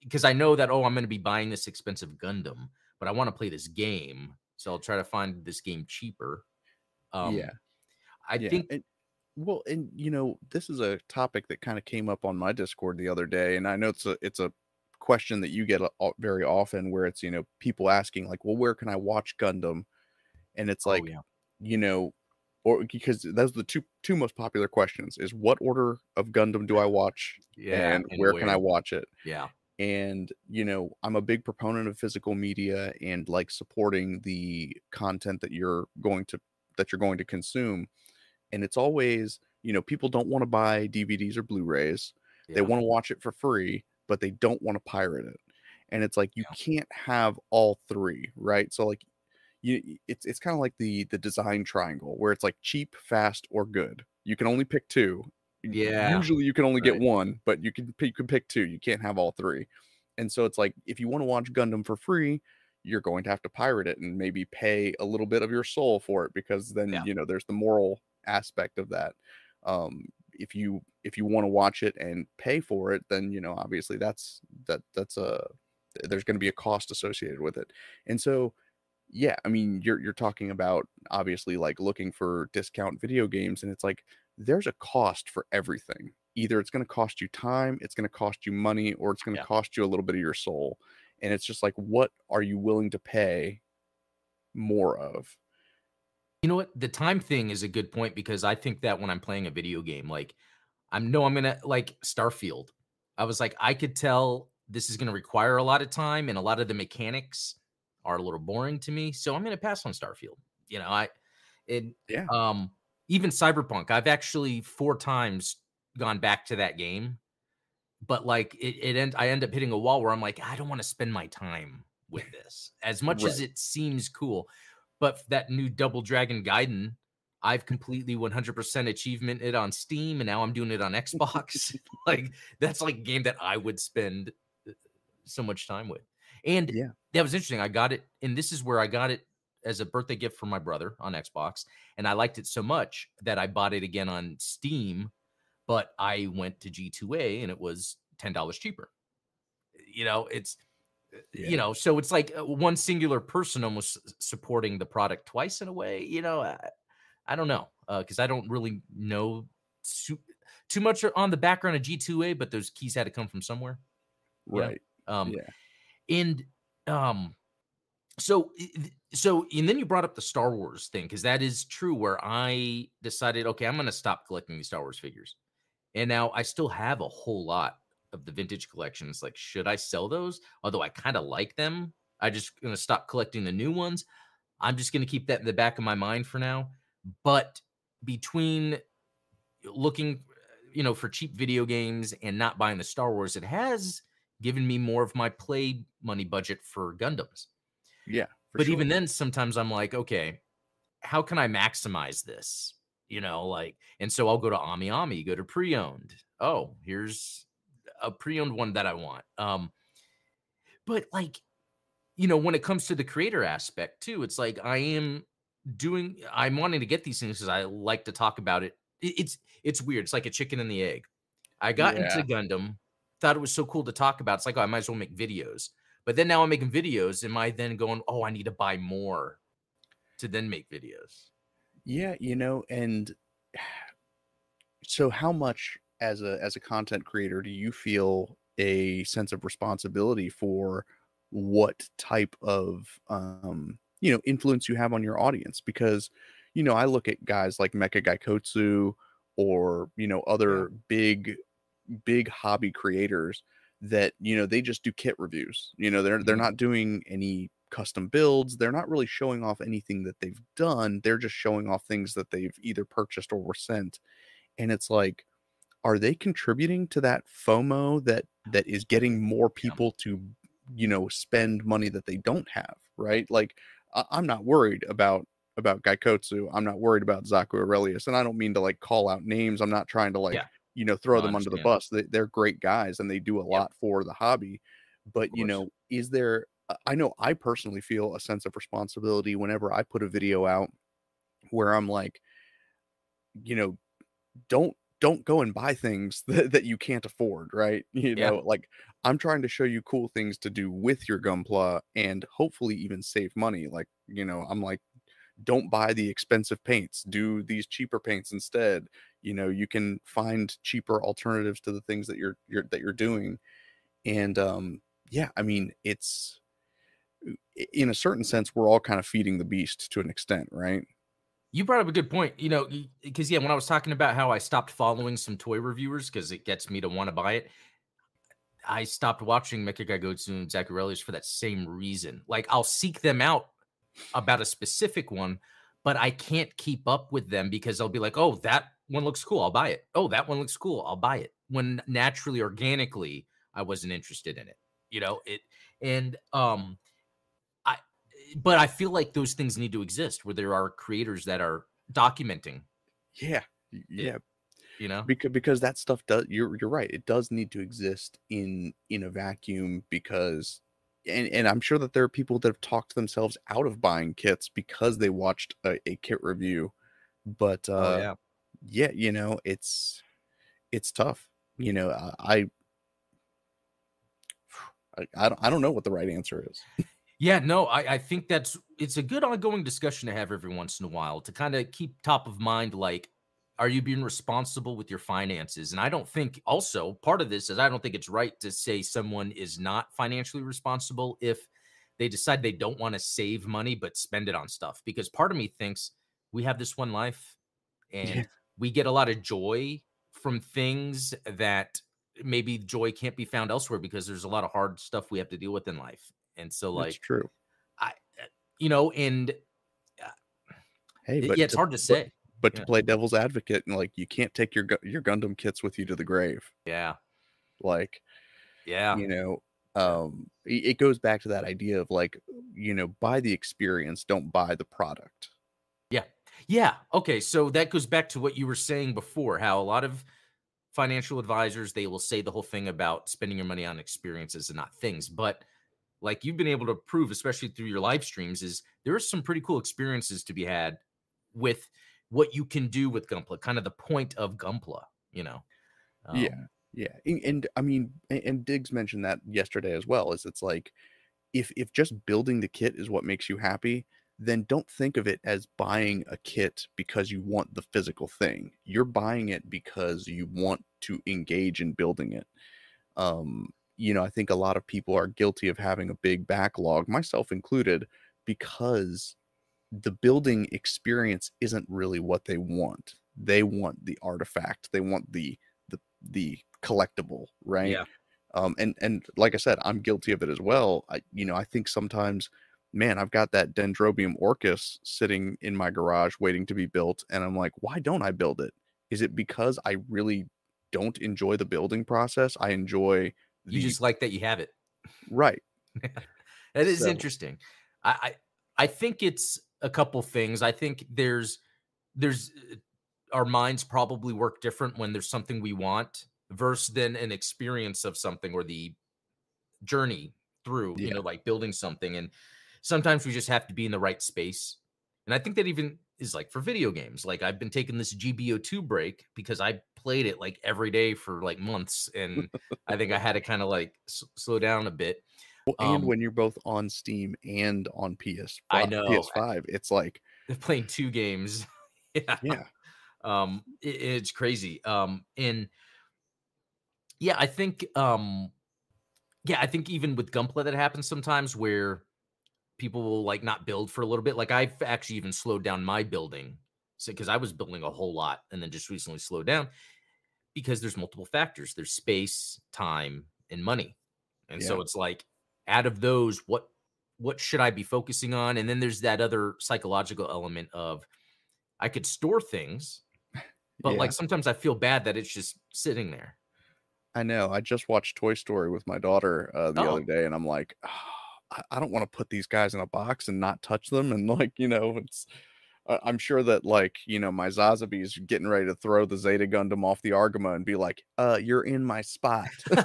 because I know that oh, I'm going to be buying this expensive Gundam, but I want to play this game, so I'll try to find this game cheaper. Um, yeah. I yeah. think and, well, and you know, this is a topic that kind of came up on my Discord the other day, and I know it's a it's a question that you get very often, where it's you know people asking like, well, where can I watch Gundam? And it's oh, like, oh yeah. you know, or because those are the two two most popular questions: is what order of Gundam do I watch, Yeah, and, where, can I watch it? Yeah, and you know i'm a big proponent of physical media and like supporting the content that you're going to that you're going to consume and it's always you know people don't want to buy dvds or blu-rays they want to watch it for free but they don't want to pirate it and it's like you Yeah. can't have all three right so like you it's it's kind of like the the design triangle where it's like cheap fast or good you can only pick two Yeah, usually you can only get one but you can pick- you can pick two you can't have all three and so it's like if you want to watch gundam for free you're going to have to pirate it and maybe pay a little bit of your soul for it because then Yeah. you know there's the moral aspect of that um if you if you want to watch it and pay for it then you know obviously that's that that's a there's going to be a cost associated with it. And so yeah i mean you're you're talking about obviously like looking for discount video games and it's like there's a cost for everything. Either it's going to cost you time it's going to cost you money or it's going to Yeah. cost you a little bit of your soul. And it's just like what are you willing to pay more of You know what? The time thing is a good point because I think that when I'm playing a video game, like I'm no, I'm gonna like Starfield. I was like, I could tell this is gonna require a lot of time, and a lot of the mechanics are a little boring to me. So I'm gonna pass on Starfield. You know, I and Yeah. um even Cyberpunk, I've actually four times gone back to that game, but like it, it end I end up hitting a wall where I'm like, I don't want to spend my time with this as much as it seems cool. But that new Double Dragon Gaiden I've completely 100% achievement it on Steam, and now I'm doing it on Xbox. like that's like a game that I would spend uh, so much time with. And Yeah. that was interesting. I got it, and this is where I got it as a birthday gift from my brother on Xbox, and I liked it so much that I bought it again on Steam. But I went to G2A, and it was ten dollars cheaper. You know, it's Yeah. you know, so it's like uh, one singular person almost supporting the product twice in a way. You know, I, I don't know because I don't really know su- too much on the background of G2A, but those keys had to come from somewhere. Right. Um, Yeah. and um, so so and then you brought up the Star Wars thing because that is true. Where I decided, okay, I'm going to stop collecting these Star Wars figures, and now I still have a whole lot of the vintage collections. Like, should I sell those? Although I kind of like them, I just to stop collecting the new ones. I'm just to keep that in the back of my mind for now. But between looking, you know, for cheap video games and not buying the Star Wars, it has given me more of my play money budget for Gundams. Yeah. for but sure. even then, sometimes I'm like, okay, how can I maximize this? You know, like, and so I'll go to Ami Ami, go to pre-owned. Oh, here's a pre-owned one that I want. Um, but like, you know, when it comes to the creator aspect too, it's like I am doing, I'm wanting to get these things because I like to talk about it. It- It's it's weird. It's like a chicken and the egg. I got Yeah. into Gundam, thought it was so cool to talk about. It's like, oh, I might as well make videos. But then now I'm making videos. Am I then going, oh, I need to buy more to then make videos? Yeah, you know, and so how much as a as a content creator do you feel a sense of responsibility for what type of um you know influence you have on your audience? Because you know I look at guys like Mecha Gaikotsu or you know other big big hobby creators that you know they just do kit reviews. You know they're they're Mhm. not doing any custom builds. They're not really showing off anything that they've done. They're just showing off things that they've either purchased or were sent. And it's like are they contributing to that fomo that that is getting more Yeah. people to you know spend money that they don't have right? Like I- i'm not worried about about gaikotsu i'm not worried about zaku aurelius and i don't mean to like call out names. I'm not trying to like Yeah. you know throw I them under the bus. They, they're great guys and they do a lot for the hobby but you know is there i know i personally feel a sense of responsibility whenever i put a video out where i'm like you know don't don't go and buy things that, that you can't afford right? You Yeah. know like i'm trying to show you cool things to do with your gunpla and hopefully even save money like you know i'm like don't buy the expensive paints do these cheaper paints instead. You know you can find cheaper alternatives to the things that you're, you're that you're doing. And um yeah i mean it's in a certain sense we're all kind of feeding the beast to an extent right You brought up a good point, you know, because yeah, when I was talking about how I stopped following some toy reviewers because it gets me to want to buy it, I stopped watching Mecha Gaikotsu and Zaku Aurelius for that same reason. Like I'll seek them out about a specific one, but I can't keep up with them because I'll be like, oh, that one looks cool, I'll buy it. Oh, that one looks cool, I'll buy it. When naturally, organically, I wasn't interested in it. You know, it and um but I feel like those things need to exist where there are creators that are documenting, yeah yeah you know? because because that stuff does you're you're right it does need to exist in in a vacuum because and and i'm sure that there are people that have talked themselves out of buying kits because they watched a, a kit review but uh oh yeah. yeah you know it's it's tough you know i i i don't, I don't know what the right answer is Yeah, no, I, I think that's it's a good ongoing discussion to have every once in a while to kind of keep top of mind like are you being responsible with your finances? And I don't think also part of this is I don't think it's right to say someone is not financially responsible if they decide they don't want to save money but spend it on stuff because part of me thinks we have this one life and Yeah. we get a lot of joy from things that maybe joy can't be found elsewhere because there's a lot of hard stuff we have to deal with in life. And so like that's true I, uh, you know, and hey but yeah, it's to- hard to say. but to Yeah. play devil's advocate and like you can't take your your gundam kits with you to the grave Yeah, like yeah, you know um it goes back to that idea of like you know buy the experience don't buy the product Yeah. Yeah. Okay. So that goes back to what you were saying before, how a lot of financial advisors they will say the whole thing about spending your money on experiences and not things. But like you've been able to prove, especially through your live streams, is there are some pretty cool experiences to be had with what you can do with Gunpla, kind of the point of Gunpla, you know. Um, yeah. Yeah. And, and I mean, and, and Diggs mentioned that yesterday as well, is it's like if if just building the kit is what makes you happy, then don't think of it as buying a kit because you want the physical thing. You're buying it because you want to engage in building it. Um, you know, I think a lot of people are guilty of having a big backlog, myself included, because the building experience isn't really what they want. They want the artifact. They want the the the collectible, right? Yeah. Um, and and like I said, I'm guilty of it as well. I you know I think sometimes, man, I've got that Dendrobium Orchis sitting in my garage waiting to be built, and I'm like, why don't I build it? Is it because I really don't enjoy the building process? I enjoy. The... You just like that you have it, right? that is so. interesting. I, I I think it's a couple things. I think there's there's uh, our minds probably work different when there's something we want versus then an experience of something or the journey through, yeah. you know, like building something. And sometimes we just have to be in the right space. And I think that even is like for video games. Like I've been taking this GBO2 break because I played it like every day for like months. And I think I had to kind of like s- slow down a bit. Well, and um, when you're both on Steam and on PS, I know PS5, it's like they're playing two games. yeah. Yeah. Um, it, it's crazy. Um, and yeah, I think um yeah, I think even with Gunpla that happens sometimes where people will like not build for a little bit. Like I've actually even slowed down my building. So because I was building a whole lot and then just recently slowed down because there's multiple factors. There's space, time, and money. And yeah. so it's like out of those, what what should I be focusing on? And then there's that other psychological element of I could store things, but yeah. like sometimes I feel bad that it's just sitting there. I know. I just watched Toy Story with my daughter uh, the oh. other day, and I'm like, oh, I, I don't want to put these guys in a box and not touch them. And like, you know, it's. I'm sure that like you know my Sazabi's getting ready to throw the Zeta Gundam off the Argama and be like, "Uh, you're in my spot."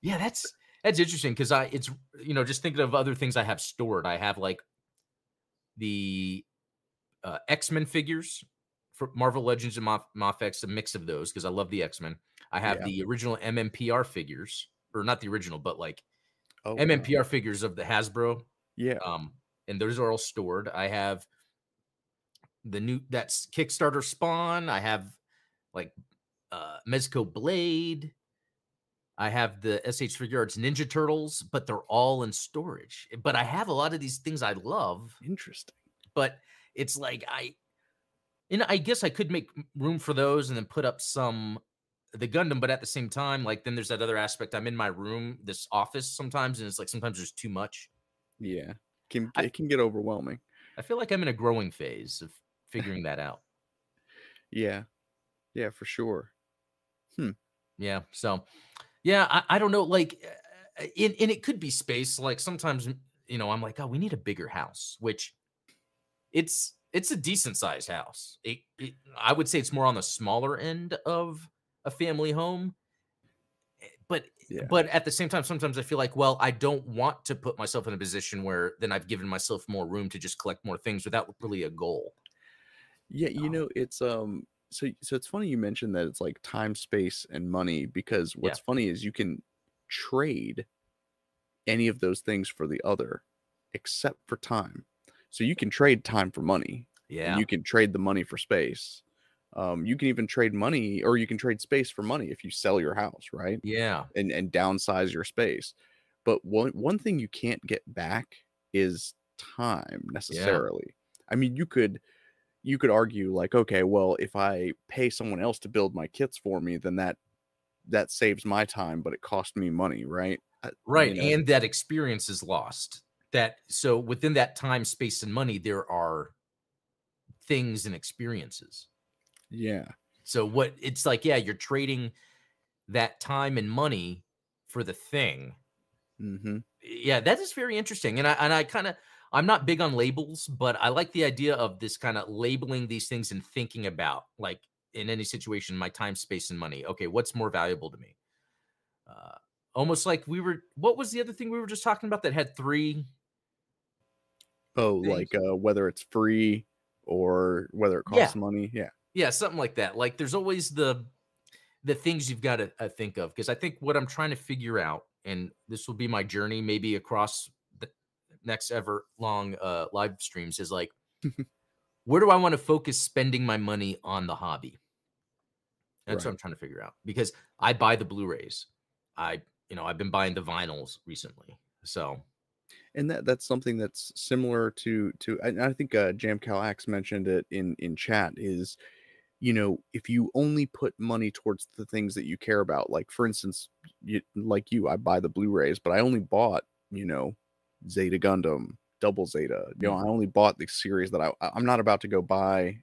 yeah, that's that's interesting because I it's you know just thinking of other things I have stored. I have like the uh, X Men figures for Marvel Legends and Moff, Mafex, a mix of those because I love the X Men. I have yeah. the original MMPR figures, or not the original, but like oh, MMPR wow. figures of the Hasbro. Yeah. Um, and those are all stored. I have the new that's Kickstarter Spawn. I have like uh Mezco Blade. I have the SH Figuarts Ninja Turtles, but they're all in storage. But I have a lot of these things I love. Interesting. But it's like I and I guess I could make room for those and then put up some the Gundam, but at the same time, like then there's that other aspect. I'm in my room, this office sometimes, and it's like sometimes there's too much. Yeah, can I, it can get overwhelming. I feel like I'm in a growing phase of figuring that out. Yeah, yeah, for sure. Hmm. Yeah. So, yeah, I, I don't know. Like, uh, and, and it could be space. Like sometimes, you know, I'm like, oh, we need a bigger house, which it's it's a decent sized house. It, it, I would say it's more on the smaller end of a family home. But yeah. but at the same time sometimes i feel like well i don't want to put myself in a position where then i've given myself more room to just collect more things without really a goal. Yeah you um, know it's um so so it's funny you mentioned that it's like time space and money because what's yeah. funny is you can trade any of those things for the other except for time. So you can trade time for money yeah. you can trade the money for space um, you can even trade money or you can trade space for money if you sell your house, right? Yeah. And and downsize your space. But one one thing you can't get back is time necessarily. Yeah. I mean, you could you could argue like, okay, well, if I pay someone else to build my kits for me, then that that saves my time, but it cost me money, right? Right. You know? And that experience is lost. That so within that time, space, and money, there are things and experiences. Yeah. So what it's like, yeah, you're trading that time and money for the thing. Mm-hmm. Yeah, that is very interesting, and I and I kind of I'm not big on labels, but I like the idea of this kind of labeling these things and thinking about like in any situation, my time, space, and money. Okay, what's more valuable to me? Uh, almost like we were. What was the other thing we were just talking about that had three? Oh, things? like uh, whether it's free or whether it costs Yeah. money. Yeah. Yeah, something like that. Like there's always the the things you've got to uh, think of because I think what I'm trying to figure out, and this will be my journey, maybe across the next ever long uh, live streams, is like, where do I want to focus spending my money on the hobby? That's what I'm trying to figure out because I buy the Blu-rays. I, you know, I've been buying the vinyls recently. So and that that's something that's similar to to and I think uh, Jam Calax mentioned it in in chat is you know if you only put money towards the things that you care about like for instance you, like you I buy the Blu-rays but I only bought you know Zeta Gundam Double Zeta you know I only bought the series that I I'm not about to go buy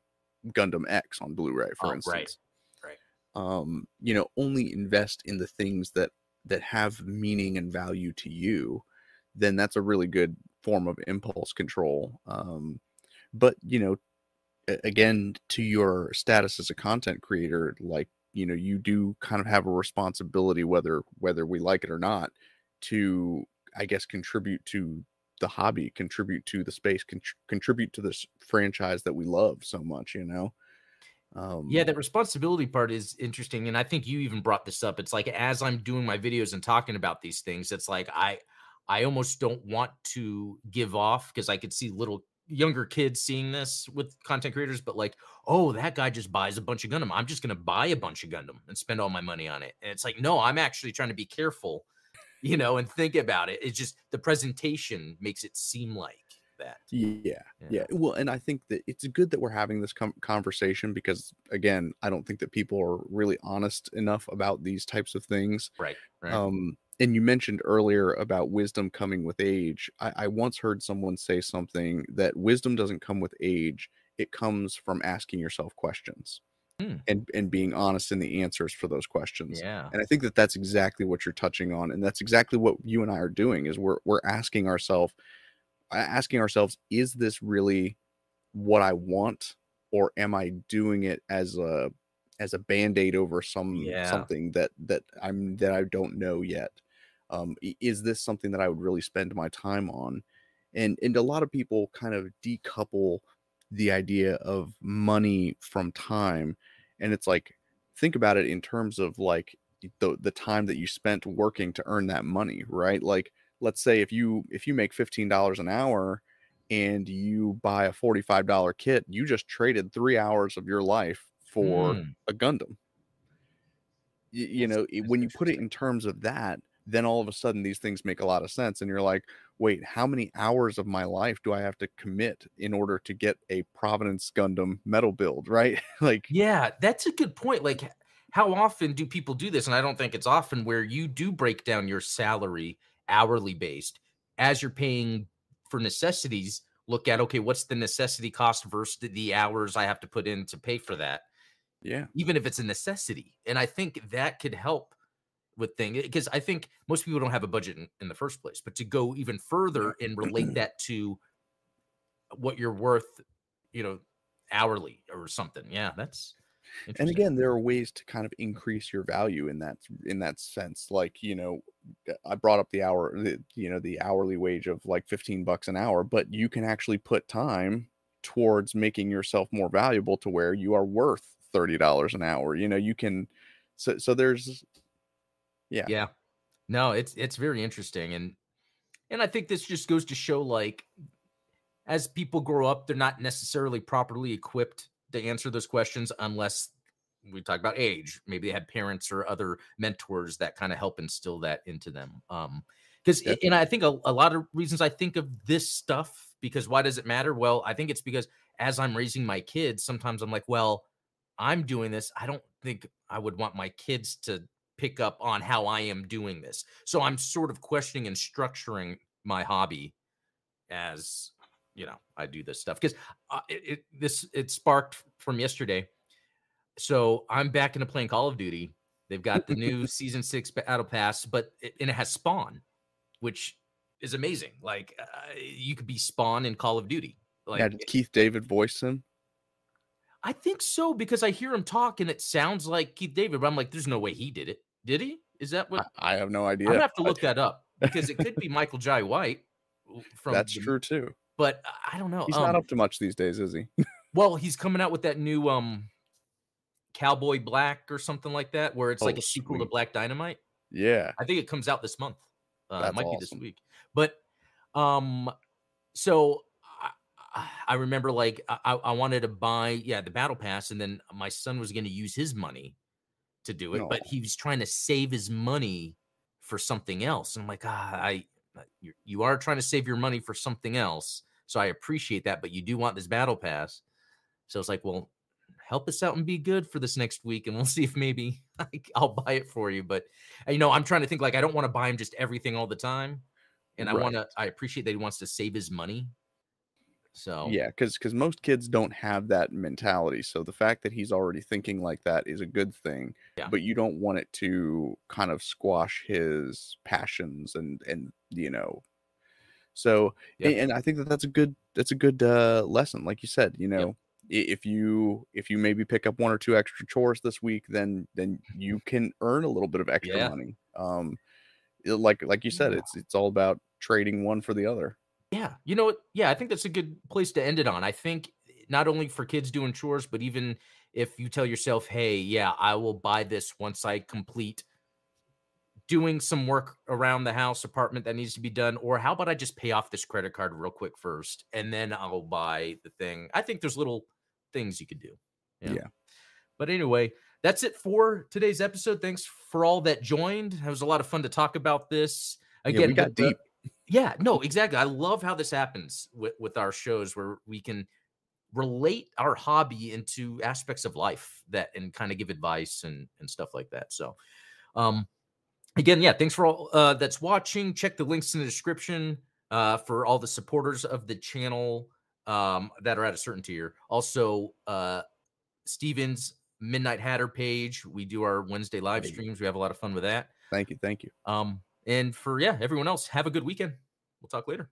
Gundam X on Blu-ray for Oh, right, instance right. um you know only invest in the things that that have meaning and value to you then that's a really good form of impulse control um but you know again to your status as a content creator like you know you do kind of have a responsibility whether whether we like it or not to i guess contribute to the hobby contribute to the space contr- contribute to this franchise that we love so much you know um Yeah, that responsibility part is interesting. And I think you even brought this up. It's like as I'm doing my videos and talking about these things, it's like I I almost don't want to give off because I could see little younger kids seeing this with content creators, but like, oh, that guy just buys a bunch of Gundam. I'm just gonna buy a bunch of Gundam and spend all my money on it. And it's like, no, I'm actually trying to be careful, you know, and think about it. It's just the presentation makes it seem like that. Yeah, Yeah. yeah. Well, and I think that it's good that we're having this com- conversation because, again, I don't think that people are really honest enough about these types of things. Right. Right. Um, and you mentioned earlier about wisdom coming with age. I, I once heard someone say something that wisdom doesn't come with age; it comes from asking yourself questions Hmm. and and being honest in the answers for those questions. yeah. And I think that that's exactly what you're touching on, and that's exactly what you and I are doing. Is we're we're asking ourselves, asking ourselves, is this really what I want, or am I doing it as a as a band aid over some Yeah. something that that I'm that I don't know yet? Um, is this something that I would really spend my time on? And and a lot of people kind of decouple the idea of money from time, and it's like think about it in terms of like the the time that you spent working to earn that money, right? Like let's say if you if you make $15 an hour and you buy a $45 kit, you just traded 3 hours of your life for Hmm. a Gundam. Y- you know, when you put it in terms of that, then all of a sudden these things make a lot of sense and you're like, "Wait, how many hours of my life do I have to commit in order to get a Providence Gundam metal build?" Right? like Yeah, that's a good point. Like, how often do people do this? And I don't think it's often where you do break down your salary hourly based as you're paying for necessities. Look at, okay, what's the necessity cost versus the- hours I have to put in to pay for that, yeah. even if it's a necessity. And I think that could help with thing because I think most people don't have a budget in, in the first place. But to go even further and relate that to what you're worth, you know, hourly or something. Yeah, that's and again there are ways to kind of increase your value in that in that sense like you know uh, i brought up the hour the, you know the hourly wage of like 15 bucks an hour but you can actually put time towards making yourself more valuable to where you are worth $30 an hour you know you can so so there's yeah. Yeah. No it's it's very interesting and and i think this just goes to show like as people grow up they're not necessarily properly equipped to answer those questions unless we talk about age. Maybe they had parents or other mentors that kind of help instill that into them um because and i think a, a lot of reasons i think of this stuff because why does it matter? Well i think it's because as i'm raising my kids sometimes i'm like well i'm doing this. I don't think i would want my kids to pick up on how I am doing this. So I'm sort of questioning and structuring my hobby as you know I do this stuff because uh, it, it this it sparked from yesterday. So I'm back into playing Call of Duty. They've got the new season six battle pass, but it, and it has Spawn, which is amazing. Like uh, you could be Spawn in Call of Duty. Like yeah, Keith David voice him? I think so because I hear him talk and it sounds like Keith David, but I'm like, there's no way he did it. Did he? Is that what? I, I have no idea. I'm gonna have to look that up because it could be Michael Jai White. From that's the, true too. But I don't know. He's um, not up to much these days, is he? well, he's coming out with that new um Cowboy Black or something like that, where it's oh, like a sequel to Black Dynamite. Yeah, I think it comes out this month. Uh, it might awesome. be this week, but um, so I, remember like I, I wanted to buy yeah the battle pass, and then my son was going to use his money to do it, no. but he was trying to save his money for something else. And I'm like, ah, I you, you are trying to save your money for something else, so I appreciate that, but you do want this battle pass. So it's like, well, help us out and be good for this next week and we'll see if maybe I'll buy it for you. But uh, you know, I'm trying to think like I don't want to buy him just everything all the time. And I want to I appreciate that he wants to save his money. So yeah, because because most kids don't have that mentality. So the fact that he's already thinking like that is a good thing. Yeah. But you don't want it to kind of squash his passions and and you know. So and, and, I think that that's a good that's a good uh, lesson, like you said. You know, if you if you maybe pick up one or two extra chores this week then then you can earn a little bit of extra yeah. money um like like you said it's it's all about trading one for the other yeah you know what yeah i think that's a good place to end it on i think not only for kids doing chores but even if you tell yourself hey yeah i will buy this once i complete doing some work around the house apartment that needs to be done or how about i just pay off this credit card real quick first and then i'll buy the thing i think there's little things you could do. Yeah. yeah. But anyway, that's it for today's episode. Thanks for all that joined. It was a lot of fun to talk about this. Again, yeah, we got deep. Yeah, no, exactly. I love how this happens with, with our shows where we can relate our hobby into aspects of life that and kind of give advice and and stuff like that. So um again, yeah, thanks for all uh that's watching. Check the links in the description uh for all the supporters of the channel um, that are at a certain tier. Also, uh, Steven's Midnight Hatter page. We do our Wednesday live streams. We have a lot of fun with that. Thank you. Thank you. Um, and for yeah, everyone else, have a good weekend. We'll talk later.